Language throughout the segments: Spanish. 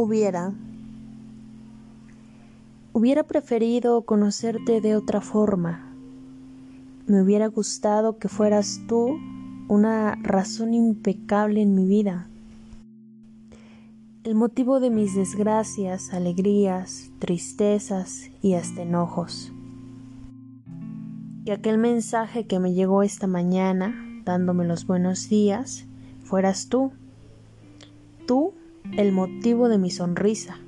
Hubiera. Hubiera preferido conocerte de otra forma. Me hubiera gustado que fueras tú una razón impecable en mi vida. El motivo de mis desgracias, alegrías, tristezas y hasta enojos. Y aquel mensaje que me llegó esta mañana, dándome los buenos días, fueras tú. Tú el motivo de mi sonrisa.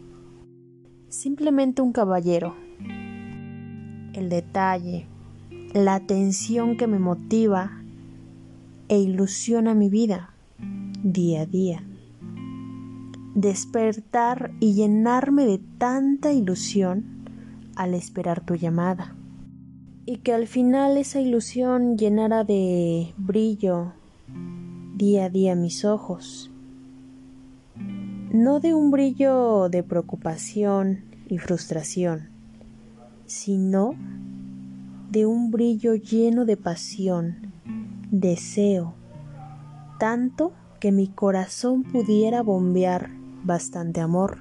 Simplemente un caballero. El detalle, la atención que me motiva e ilusiona mi vida día a día. Despertar y llenarme de tanta ilusión al esperar tu llamada. Y que al final esa ilusión llenara de brillo día a día mis ojos no de un brillo de preocupación y frustración, sino de un brillo lleno de pasión, deseo, tanto que mi corazón pudiera bombear bastante amor.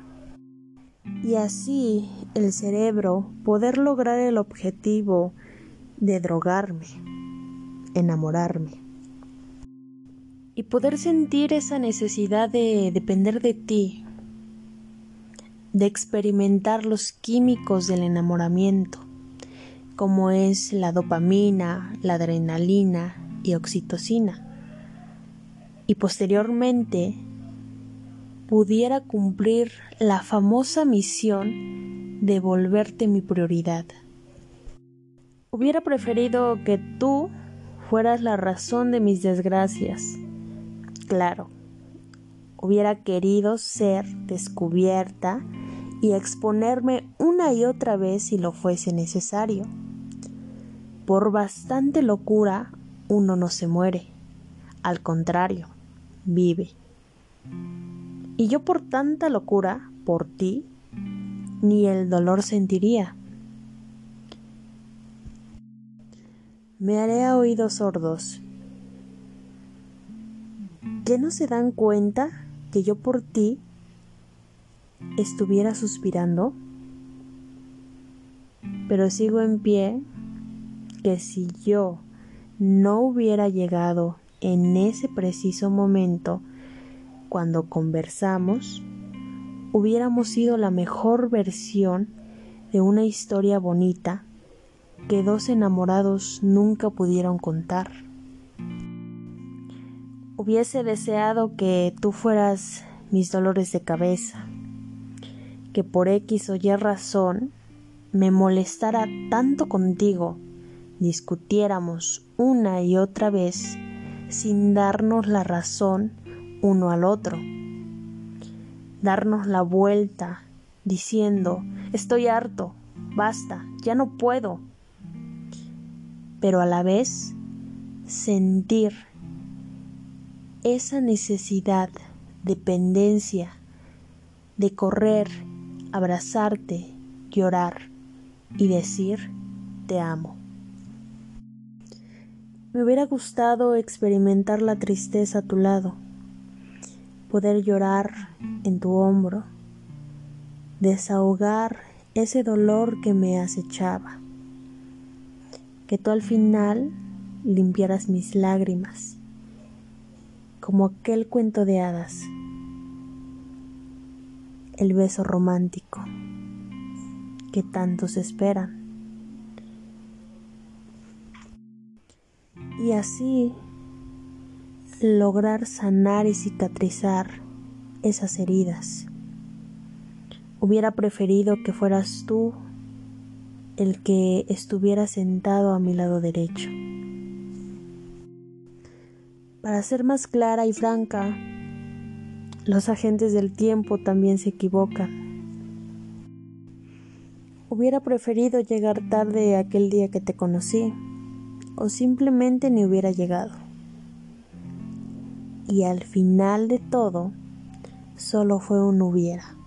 Y así el cerebro poder lograr el objetivo de drogarme, enamorarme y poder sentir esa necesidad de depender de ti, de experimentar los químicos del enamoramiento, como es la dopamina, la adrenalina y oxitocina, y posteriormente pudiera cumplir la famosa misión de volverte mi prioridad. Hubiera preferido que tú fueras la razón de mis desgracias, claro. Hubiera querido ser descubierta y exponerme una y otra vez si lo fuese necesario. Por bastante locura uno no se muere, al contrario, vive. Y yo por tanta locura, por ti, ni el dolor sentiría. Me haré a oídos sordos ¿Qué no se dan cuenta que yo por ti estuviera suspirando? Pero sigo en pie que si yo no hubiera llegado en ese preciso momento cuando conversamos, hubiéramos sido la mejor versión de una historia bonita que dos enamorados nunca pudieron contar. Hubiese deseado que tú fueras mis dolores de cabeza, que por X o Y razón me molestara tanto contigo, discutiéramos una y otra vez sin darnos la razón uno al otro, darnos la vuelta diciendo estoy harto, basta, ya no puedo, pero a la vez sentir esa necesidad, dependencia de correr, abrazarte, llorar y decir te amo. Me hubiera gustado experimentar la tristeza a tu lado, poder llorar en tu hombro, desahogar ese dolor que me acechaba, que tú al final limpiaras mis lágrimas como aquel cuento de hadas, el beso romántico que tantos esperan. Y así lograr sanar y cicatrizar esas heridas. Hubiera preferido que fueras tú el que estuviera sentado a mi lado derecho. Para ser más clara y franca, los agentes del tiempo también se equivocan. Hubiera preferido llegar tarde aquel día que te conocí, o simplemente ni hubiera llegado. Y al final de todo, solo fue un hubiera.